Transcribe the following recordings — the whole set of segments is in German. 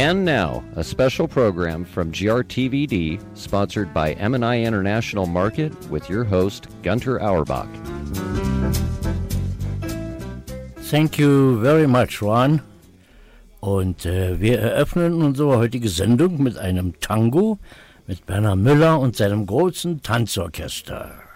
And now, a special program from GRTVD, sponsored by M&I International Market, with your host, Gunter Auerbach. Thank you very much, Ron. Und äh, wir eröffnen unsere heutige Sendung mit einem Tango mit Bernhard Müller und seinem großen Tanzorchester.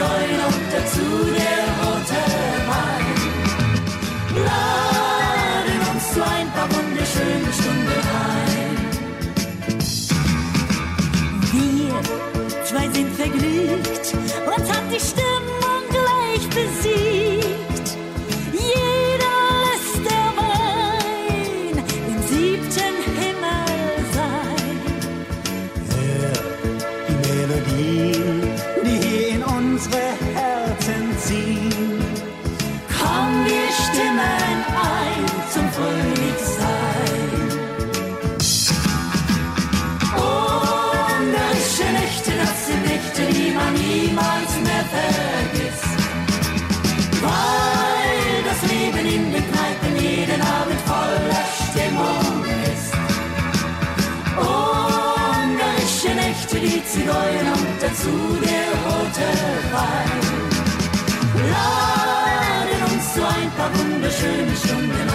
Gold und dazu der rote Wein. Laden uns zu ein paar wunderschönen Stunden ein. Wir zwei sind vergnügt Schöne Stunde.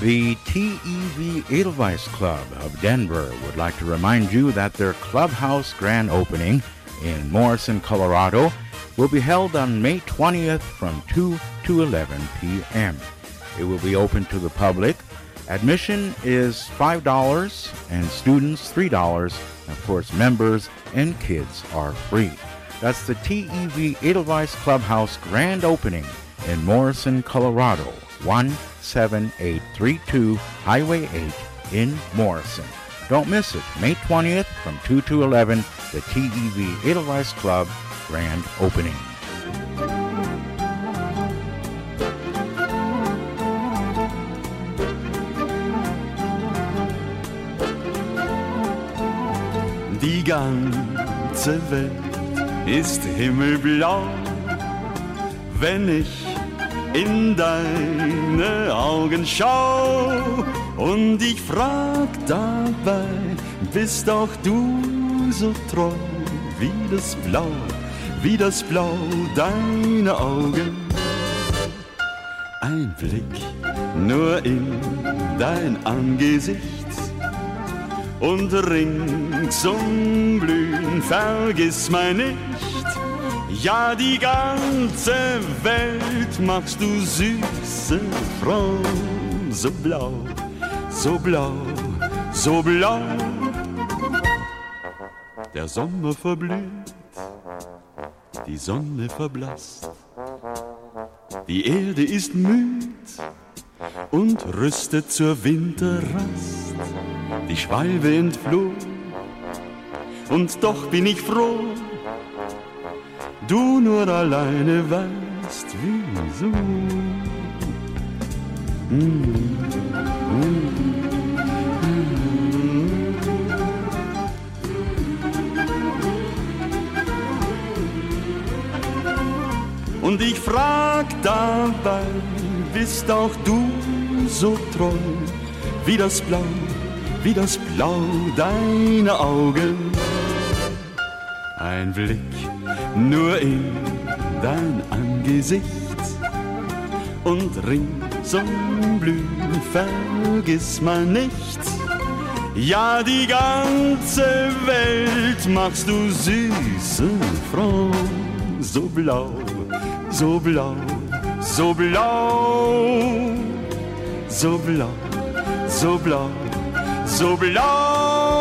The TEV Edelweiss Club of Denver would like to remind you that their clubhouse grand opening in Morrison, Colorado will be held on May 20th from 2 to 11 p.m. It will be open to the public. Admission is $5 and students $3. Of course, members and kids are free. That's the TEV Edelweiss Clubhouse grand opening in Morrison, Colorado, 17832 Highway 8 in Morrison. Don't miss it. May 20th from 2 to 11, the TEV Edelweiss Club grand opening. Die ganze Welt ist himmelblau, wenn ich in deine Augen schau und ich frag dabei, bist auch du so treu wie das Blau, wie das Blau deiner Augen. Ein Blick nur in dein Angesicht und ringsum blühen, vergiss mein nicht. Ja, die ganze Welt machst du süße Frau, so blau, so blau, so blau. Der Sommer verblüht, die Sonne verblasst, die Erde ist müd und rüstet zur Winterrast. Die Schwalbe entfloh, und doch bin ich froh, du nur alleine weißt, wieso. Und ich frag dabei, bist auch du so treu wie das Blau, wie das Blau deiner Augen? Ein Blick nur in dein Angesicht. Und ringsum blühen, vergiss mal nicht. Ja, die ganze Welt machst du süße Frau, so blau, so blau, so blau, so blau, so blau, so blau,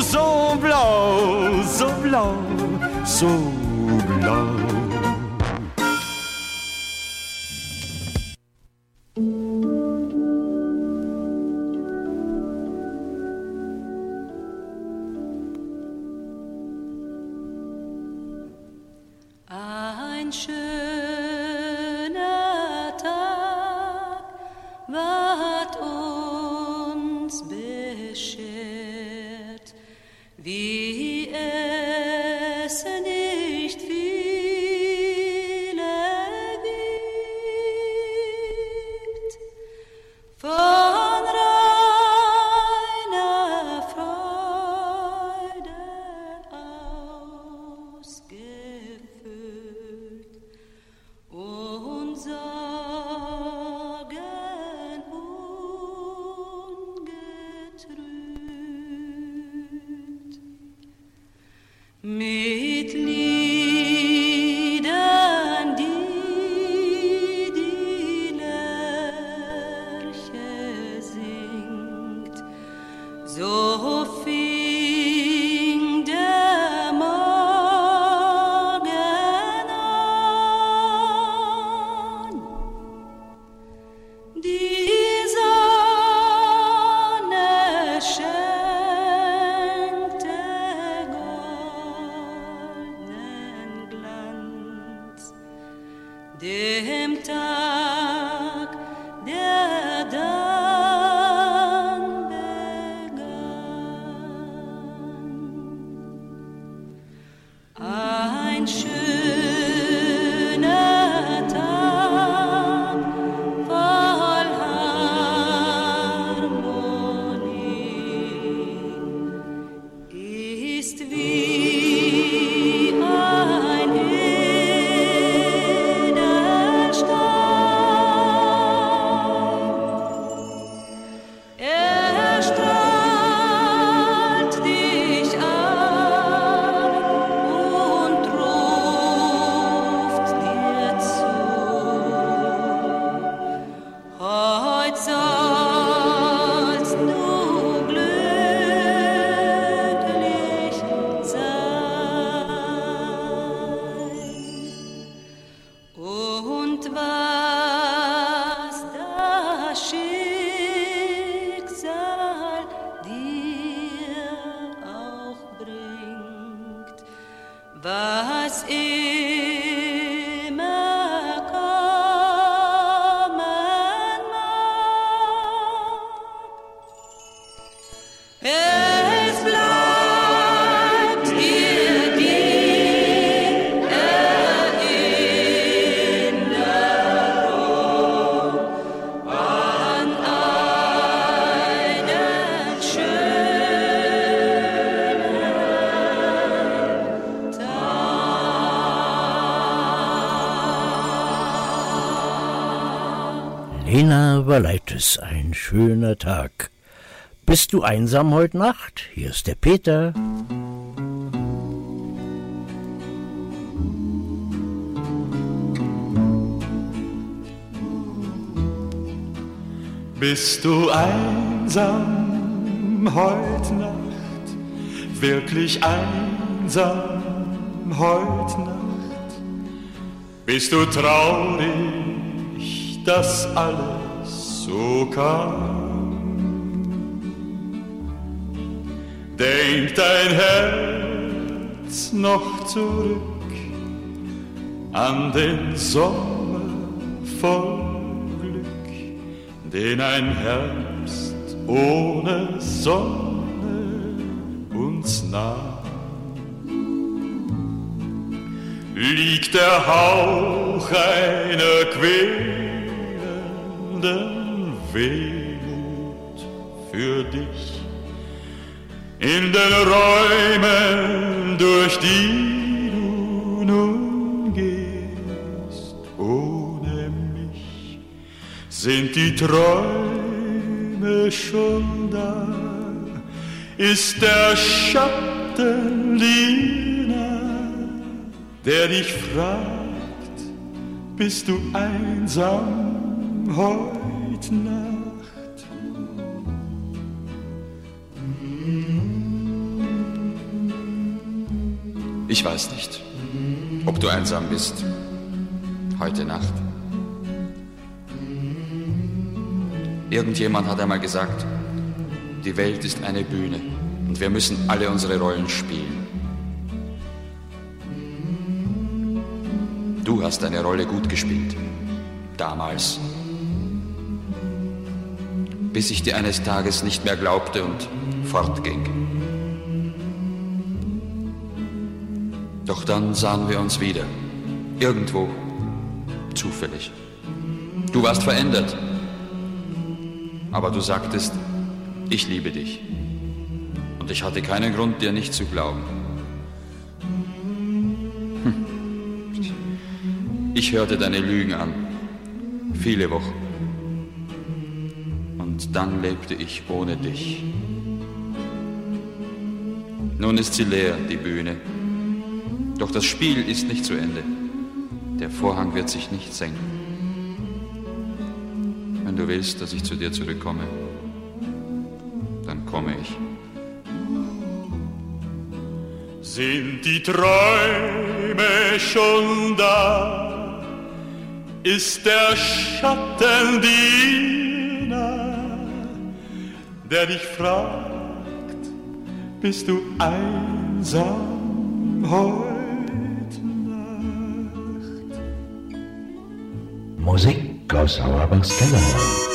so blau, so blau, so blanc. Lena Valaitis, ein schöner Tag. Bist du einsam heute Nacht? Hier ist der Peter. Bist du einsam heute Nacht, wirklich einsam heute Nacht? Bist du traurig, dass alles so kam? Denk dein Herz noch zurück an den Sommer voll den ein Herbst ohne Sonne uns nahm. Liegt der Hauch einer quälenden Wehmut für dich in den Räumen, durch die du nun gehst, ohne mich sind die Träume schon da, ist der Schatten jener, der dich fragt, bist du einsam heut Nacht? Ich weiß nicht, ob du einsam bist heute Nacht. Irgendjemand hat einmal gesagt, die Welt ist eine Bühne und wir müssen alle unsere Rollen spielen. Du hast deine Rolle gut gespielt, damals, bis ich dir eines Tages nicht mehr glaubte und fortging. Doch dann sahen wir uns wieder, irgendwo, zufällig. Du warst verändert, aber du sagtest, ich liebe dich. Und ich hatte keinen Grund, dir nicht zu glauben. Hm. Ich hörte deine Lügen an, viele Wochen. Und dann lebte ich ohne dich. Nun ist sie leer, die Bühne. Doch das Spiel ist nicht zu Ende. Der Vorhang wird sich nicht senken. Wenn du willst, dass ich zu dir zurückkomme, dann komme ich. Sind die Träume schon da? Ist der Schatten jener, der dich fragt, bist du einsam heute Musik aus Auerbachs Kellermann.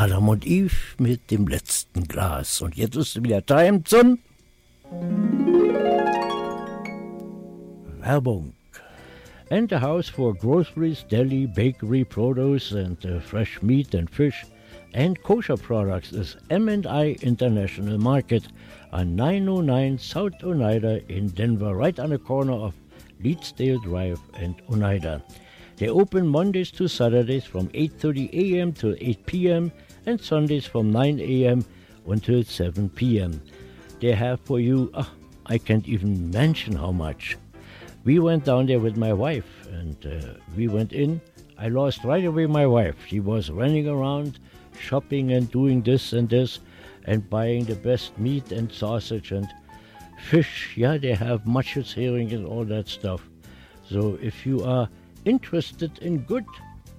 Adam und Eve mit dem letzten Glas. Und jetzt ist wieder Time zum Werbung. And a house for groceries, deli, bakery, produce, and uh, fresh meat and fish and kosher products is M&I International Market on 909 South Oneida in Denver, right on the corner of Leedsdale Drive and Oneida. They open Mondays to Saturdays from 8:30 a.m. to 8 p.m. and Sundays from 9 a.m. until 7 p.m. They have for you, oh, I can't even mention how much. We went down there with my wife and uh, we went in. I lost right away my wife. She was running around shopping and doing this and this and buying the best meat and sausage and fish. Yeah, they have mushes, herring, and all that stuff. So if you are interested in good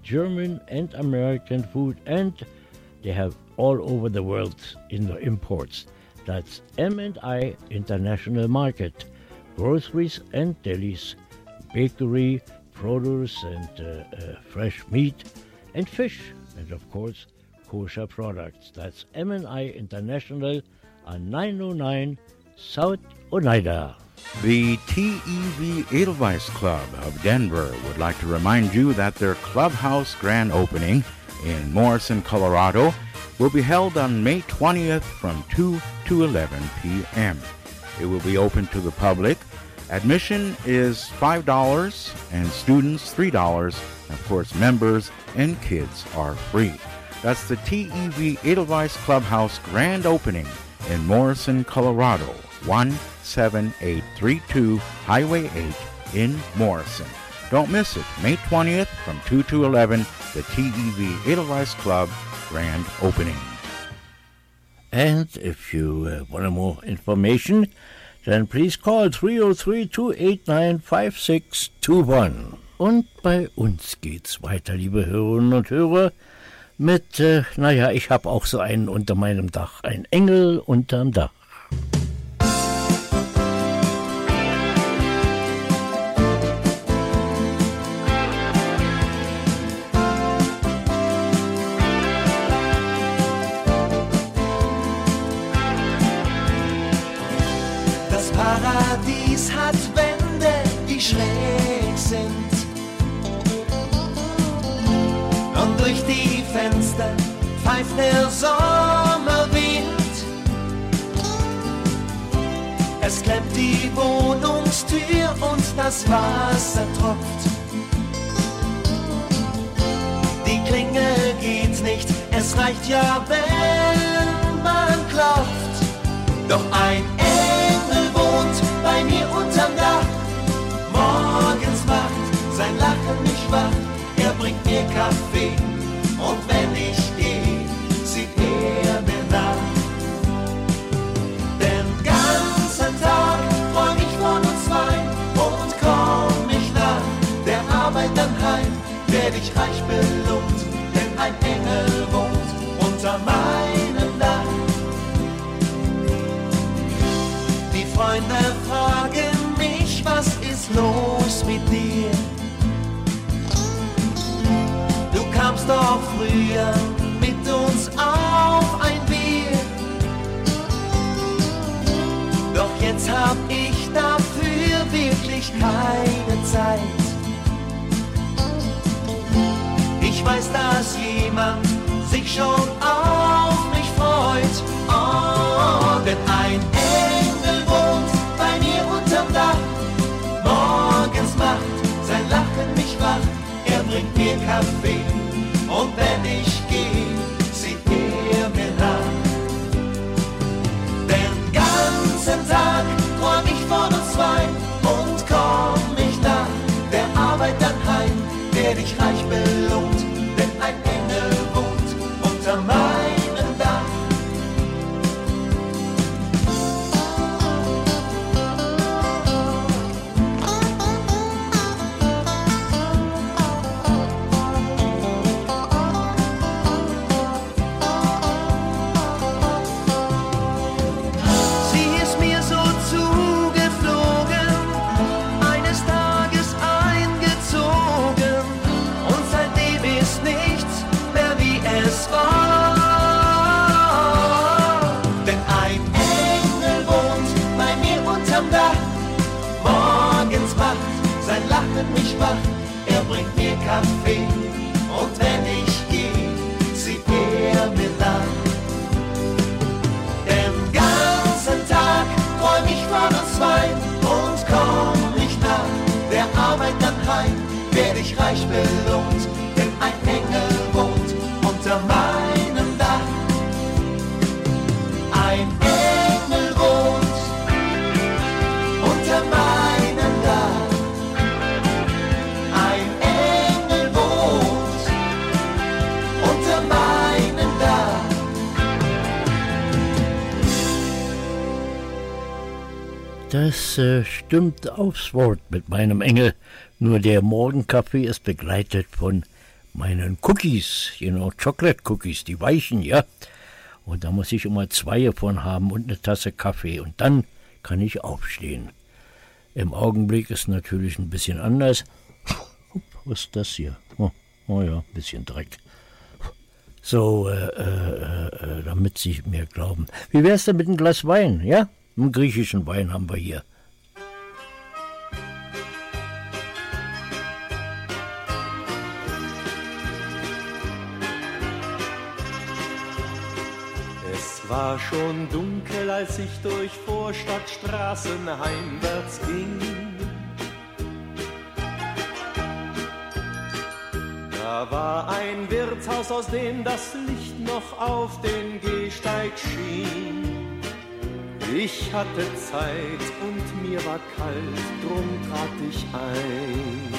German and American food, and they have all over the world in the imports. That's M&I International Market, groceries and delis, bakery, produce and uh, uh, fresh meat and fish, and of course kosher products. That's M&I International on 909 South Oneida. The TEV Edelweiss Club of Denver would like to remind you that their clubhouse grand opening in Morrison, Colorado will be held on May 20th from 2 to 11 p.m. It will be open to the public. Admission is $5 and students $3. Of course, members and kids are free. That's the TEV Edelweiss Clubhouse grand opening in Morrison, Colorado. 17832 Highway 8 in Morrison. Don't miss it. May 20th from 2 to 11, the TEV Edelweiss Club grand opening. And if you uh, want more information, then please call 303-289-5621. Und bei uns geht's weiter, liebe Hörerinnen und Hörer, mit, äh, naja, ich habe auch so einen unter meinem Dach, ein Engel unterm Dach. Das Wasser tropft. Die Klingel geht nicht, es reicht ja, wenn man klopft. Doch ein Engel wohnt bei mir unterm Dach morgens macht sein Lachen mich wach. Er bringt mir Kaffee und wenn ich knows mit dir. Du kamst doch früher mit uns auf ein Bier. Doch jetzt hab ich dafür wirklich keine Zeit. Ich weiß, dass jemand sich schon auf mich freut. Oh, denn ein Engel wohnt bei mir unterm Dach. Bringt mir Kaffee und wenn ich gehe, sieht er mir nach. Den ganzen Tag träum ich von uns zwei und komm ich nach der Arbeit dann heim, werd ich reich belohnt, Das äh, stimmt aufs Wort mit meinem Engel. Nur der Morgenkaffee ist begleitet von meinen Cookies, you know, Chocolate Cookies, die weichen, ja. Und da muss ich immer zwei davon haben und eine Tasse Kaffee. Und dann kann ich aufstehen. Im Augenblick ist natürlich ein bisschen anders. Was ist das hier? Oh, oh ja, ein bisschen Dreck. So, äh, äh, äh, damit Sie mir glauben. Wie wär's denn mit einem Glas Wein, ja? Einen griechischen Wein haben wir hier. Es war schon dunkel, als ich durch Vorstadtstraßen heimwärts ging. Da war ein Wirtshaus, aus dem das Licht noch auf den Gehsteig schien. Ich hatte Zeit und mir war kalt, drum trat ich ein.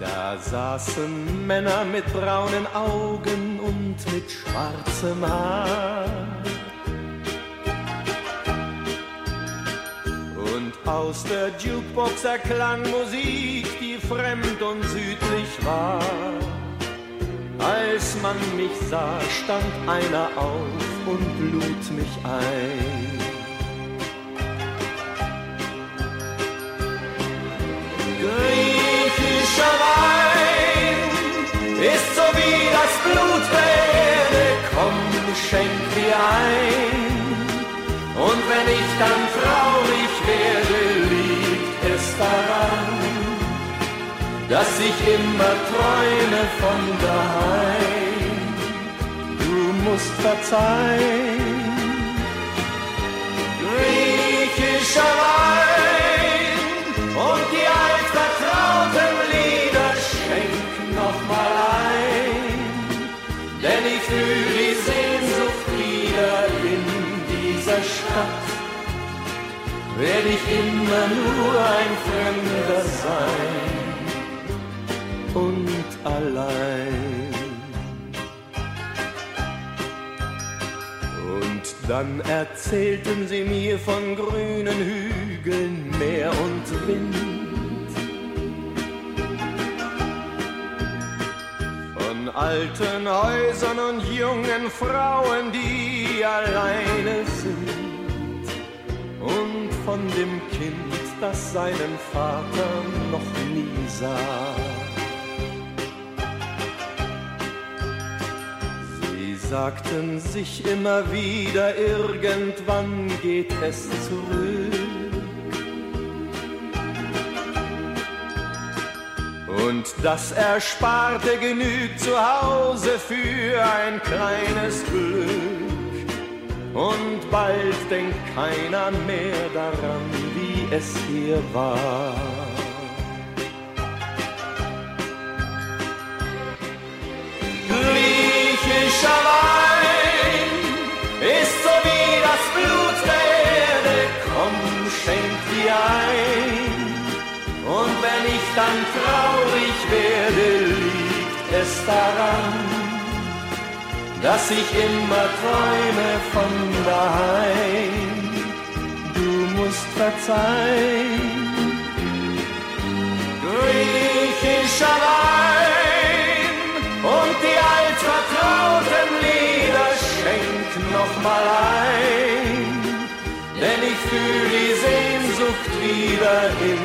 Da saßen Männer mit braunen Augen und mit schwarzem Haar. Und aus der Jukebox erklang Musik, die fremd und südlich war. Als man mich sah, stand einer auf und lud mich ein. Griechischer Wein ist so wie das Blut der Erde, komm, schenk dir ein. Und wenn ich dann traurig werde, liegt es daran, dass ich immer träume von daheim. Du musst verzeihen. Griechischer Wein und die altvertrauten Lieder schenk noch mal ein, denn ich fühl die Sehnsucht wieder in dieser Stadt. Werd ich immer nur ein Fremder sein und allein. Und dann erzählten sie mir von grünen Hügeln, Meer und Wind. Von alten Häusern und jungen Frauen, die alleine sind. Und von dem Kind, das seinen Vater noch nie sah. Sagten sich immer wieder, irgendwann geht es zurück. Und das Ersparte genügt zu Hause für ein kleines Glück. Und bald denkt keiner mehr daran, wie es hier war. Dann traurig werde, liegt es daran, dass ich immer träume von daheim. Du musst verzeihen. Griechischer Wein schenk noch mal ein, denn ich fühle die Sehnsucht wieder in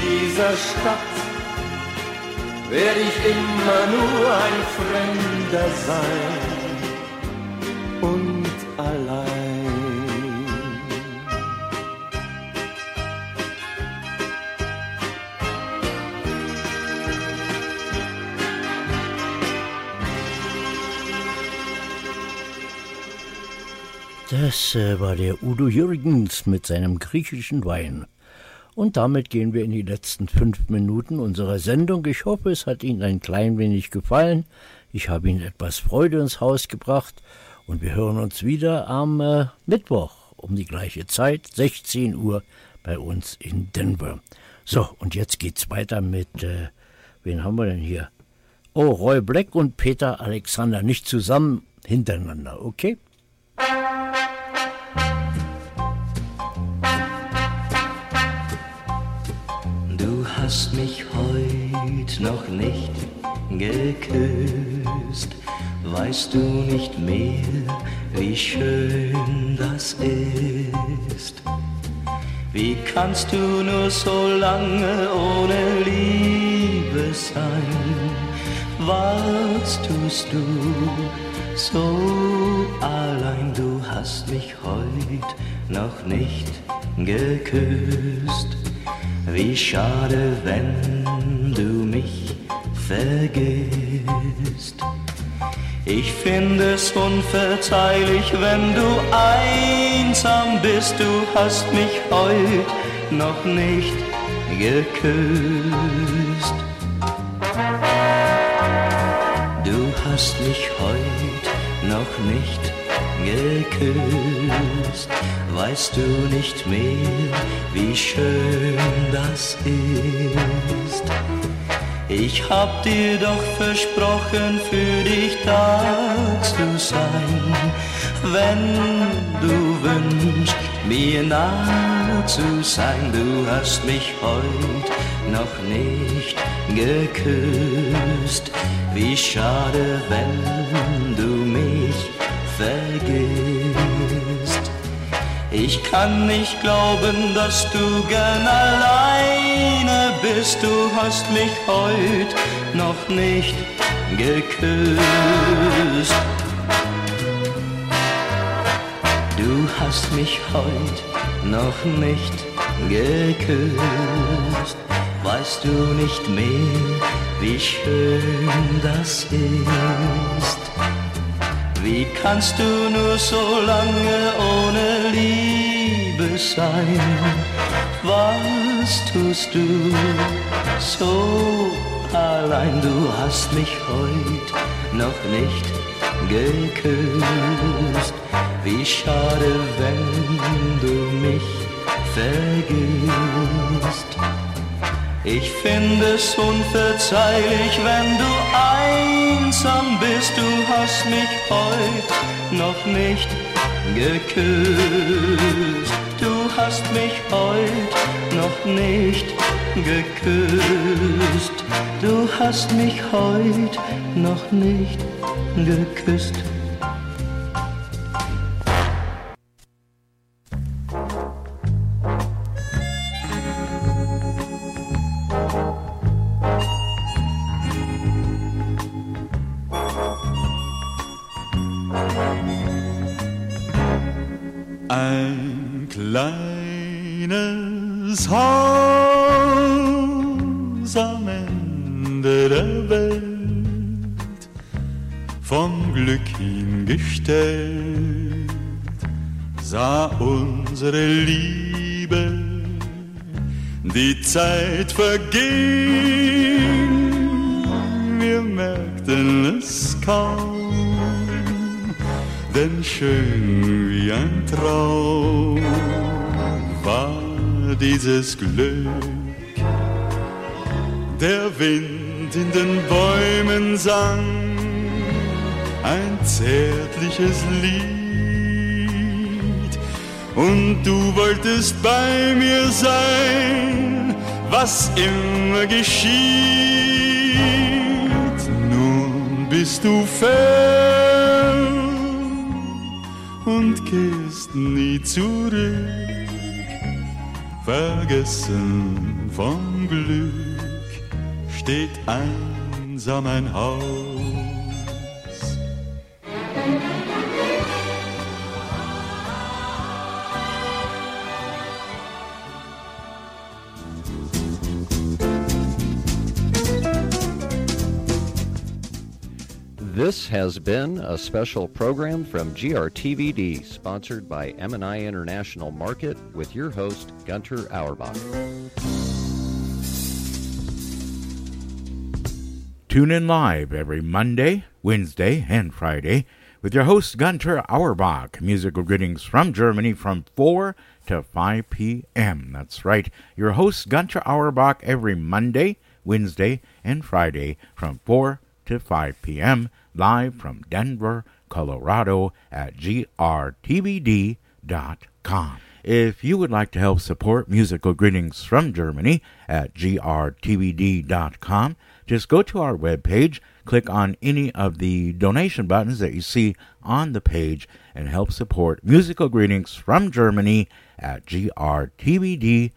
dieser Stadt. Werde ich immer nur ein Fremder sein Das äh, war der Udo Jürgens mit seinem griechischen Wein. Und damit gehen wir in die letzten fünf Minuten unserer Sendung. Ich hoffe, es hat Ihnen ein klein wenig gefallen. Ich habe Ihnen etwas Freude ins Haus gebracht. Und wir hören uns wieder am äh, Mittwoch um die gleiche Zeit, 16 Uhr, bei uns in Denver. So, und jetzt geht's weiter mit, äh, wen haben wir denn hier? Oh, Roy Black und Peter Alexander, nicht zusammen, hintereinander, okay? Mich heut noch nicht geküsst. Weißt du nicht mehr, wie schön das ist? Wie kannst du nur so lange ohne Liebe sein? Was tust du so allein? Du hast mich heut noch nicht geküsst. Wie schade, wenn du mich vergisst. Ich finde es unverzeihlich, wenn du einsam bist. Du hast mich heut noch nicht geküsst. Du hast mich heut noch nicht geküsst. Weißt du nicht mehr, wie schön das ist? Ich hab dir doch versprochen, für dich da zu sein. Wenn du wünschst, mir nah zu sein, du hast mich heut noch nicht geküsst. Wie schade, wenn du mich vergisst. Ich kann nicht glauben, dass du gern alleine bist. Du hast mich heut noch nicht geküsst. Du hast mich heut noch nicht geküsst. Weißt du nicht mehr, wie schön das ist? Wie kannst du nur so lange ohne Liebe sein? Was tust du so allein? Du hast mich heut noch nicht geküsst. Wie schade, wenn du mich vergisst. Ich finde es unverzeihlich, wenn du einsam bist. Du hast mich heut noch nicht geküsst. Du hast mich heut noch nicht geküsst. Du hast mich heut noch nicht geküsst. Verging, wir merkten es kaum, denn schön wie ein Traum war dieses Glück. Der Wind in den Bäumen sang ein zärtliches Lied. Und du wolltest bei mir sein, was immer geschieht. Nun bist du fern und kehrst nie zurück, vergessen vom Glück steht einsam ein Haus. Has been a special program from GRTVD, sponsored by M&I International Market, with your host, Gunter Auerbach. Tune in live every Monday, Wednesday, and Friday with your host Gunter Auerbach. Musical greetings from Germany from 4 to 5 p.m. That's right, your host Gunter Auerbach every Monday, Wednesday, and Friday from 4 to 5 p.m. live from Denver, Colorado at grtvd.com. If you would like to help support Musical Greetings from Germany at grtvd.com, just go to our webpage, click on any of the donation buttons that you see on the page, and help support Musical Greetings from Germany at grtvd.com.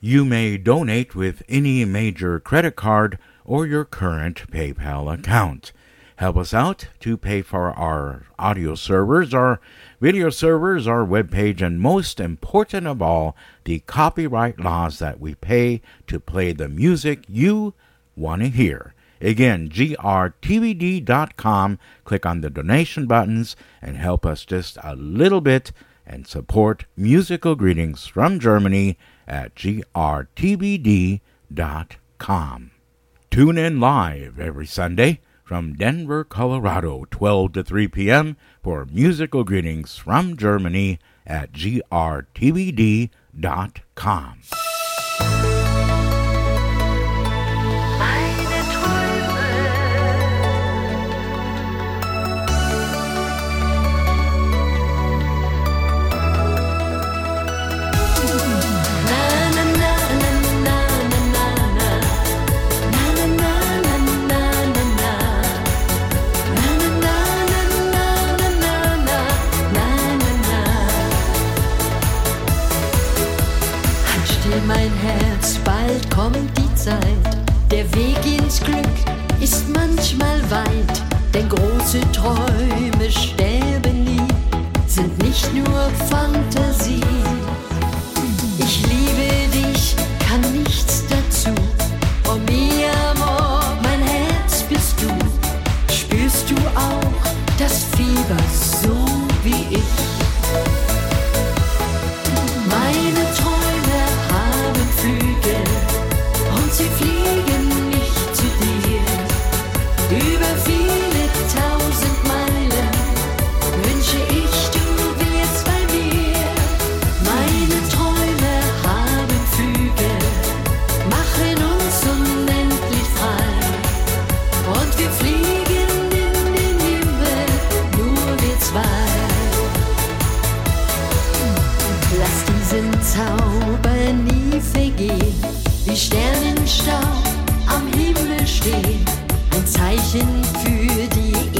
You may donate with any major credit card or your current PayPal account. Help us out to pay for our audio servers, our video servers, our webpage, and most important of all, the copyright laws that we pay to play the music you want to hear. Again, grtvd.com. Click on the donation buttons and help us just a little bit and support musical greetings from Germany at grtvd.com. Tune in live every Sunday from Denver, Colorado, 12 to 3 p.m. for musical greetings from Germany at grtvd.com. Lass diesen Zauber nie vergehen, wie Sternenstaub am Himmel stehen, ein Zeichen für die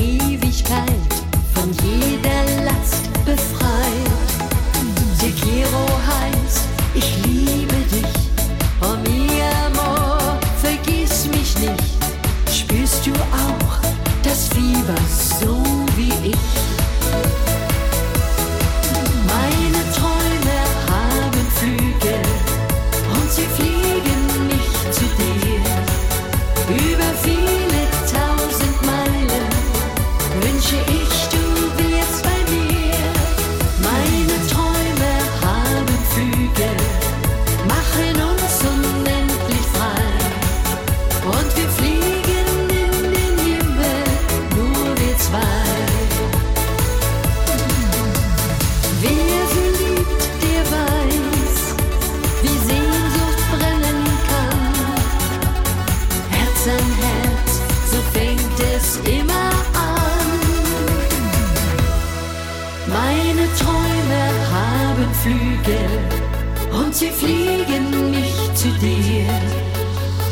Flügel und sie fliegen mich zu dir.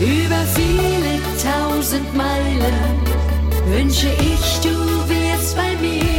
Über viele tausend Meilen wünsche ich, du wärst bei mir.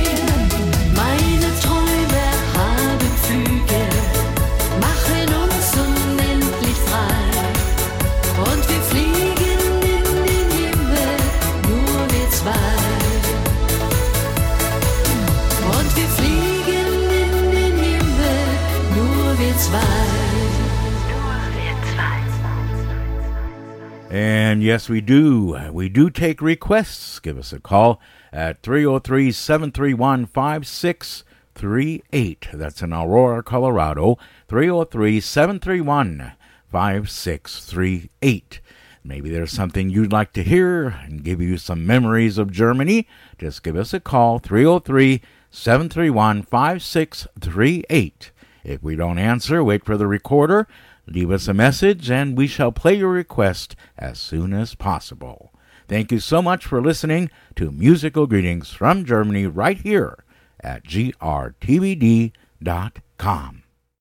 And yes, we do. We do take requests. Give us a call at 303 731 5638. That's in Aurora, Colorado. 303 731 5638. Maybe there's something you'd like to hear and give you some memories of Germany. Just give us a call 303 731 5638. If we don't answer, wait for the recorder Leave us a message and we shall play your request as soon as possible. Thank you so much for listening to Musical Greetings from Germany right here at grtvd.com.